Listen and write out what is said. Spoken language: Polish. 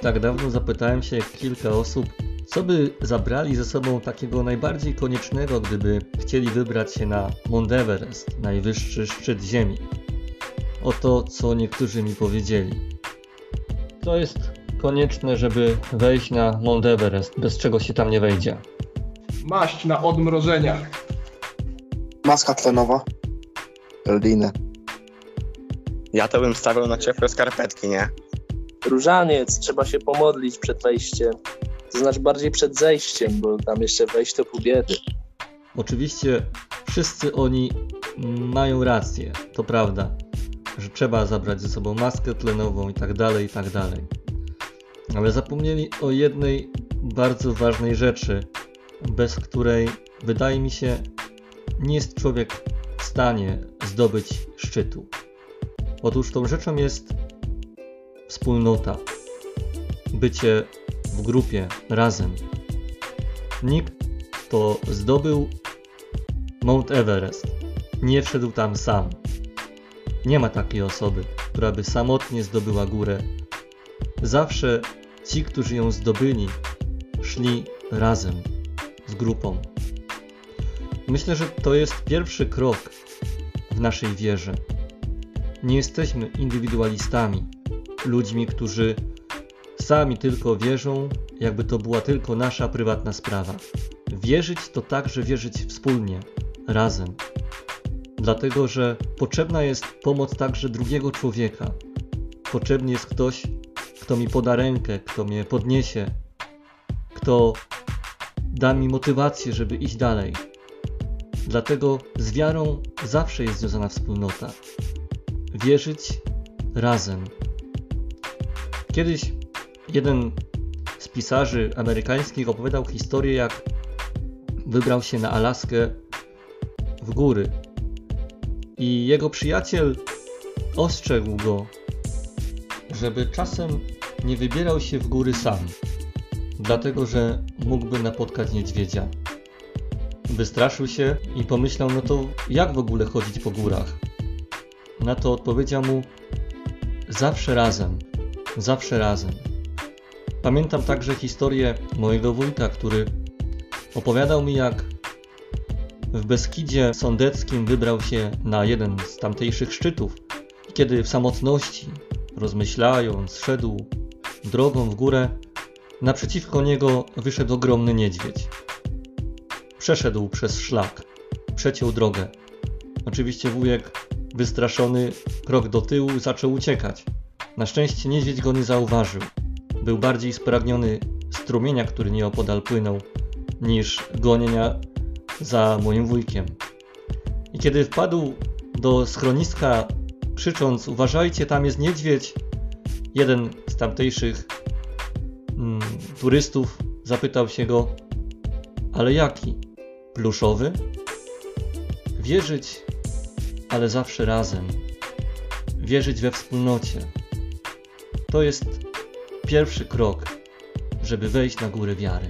tak dawno zapytałem się kilka osób, co by zabrali ze sobą takiego najbardziej koniecznego, gdyby chcieli wybrać się na Mount Everest, najwyższy szczyt Ziemi. Oto, co niektórzy mi powiedzieli. To jest konieczne, żeby wejść na Mount Everest, bez czego się tam nie wejdzie. Maść na odmrożenia. Maska tlenowa. Liny. Ja to bym stawiał na ciepłe skarpetki, nie? Różaniec, trzeba się pomodlić przed wejściem. To znaczy bardziej przed zejściem, bo tam jeszcze wejść to pół biedy. Oczywiście wszyscy oni mają rację, to prawda, że trzeba zabrać ze sobą maskę tlenową i tak dalej, i tak dalej. Ale zapomnieli o jednej bardzo ważnej rzeczy, bez której wydaje mi się nie jest człowiek w stanie zdobyć szczytu. Otóż tą rzeczą jest wspólnota, bycie w grupie, razem. Nikt, kto zdobył Mount Everest, nie wszedł tam sam. Nie ma takiej osoby, która by samotnie zdobyła górę. Zawsze ci, którzy ją zdobyli, szli razem, z grupą. Myślę, że to jest pierwszy krok w naszej wierze. Nie jesteśmy indywidualistami, ludźmi, którzy sami tylko wierzą, jakby to była tylko nasza prywatna sprawa. Wierzyć to także wierzyć wspólnie, razem. Dlatego, że potrzebna jest pomoc także drugiego człowieka. Potrzebny jest ktoś, kto mi poda rękę, kto mnie podniesie, kto da mi motywację, żeby iść dalej. Dlatego z wiarą zawsze jest związana wspólnota. Wierzyć razem. Kiedyś jeden z pisarzy amerykańskich opowiadał historię, jak wybrał się na Alaskę w góry. I jego przyjaciel ostrzegł go, żeby czasem nie wybierał się w góry sam, dlatego że mógłby napotkać niedźwiedzia. Wystraszył się i pomyślał, no to jak w ogóle chodzić po górach? Na to odpowiedział mu: Zawsze razem, zawsze razem. Pamiętam także historię mojego wujka, który opowiadał mi, jak w Beskidzie Sądeckim wybrał się na jeden z tamtejszych szczytów. I kiedy w samotności, rozmyślając, szedł drogą w górę, naprzeciwko niego wyszedł ogromny niedźwiedź. Przeszedł przez szlak, przeciął drogę. Oczywiście wujek, wystraszony, krok do tyłu, zaczął uciekać. Na szczęście niedźwiedź go nie zauważył. Był bardziej spragniony strumienia, który nieopodal płynął, niż gonienia za moim wujkiem. I kiedy wpadł do schroniska, krzycząc: Uważajcie, tam jest niedźwiedź, jeden z tamtejszych mm, turystów zapytał się go: Ale jaki? Pluszowy? Wierzyć, ale zawsze razem. Wierzyć we wspólnocie. To jest pierwszy krok, żeby wejść na górę wiary.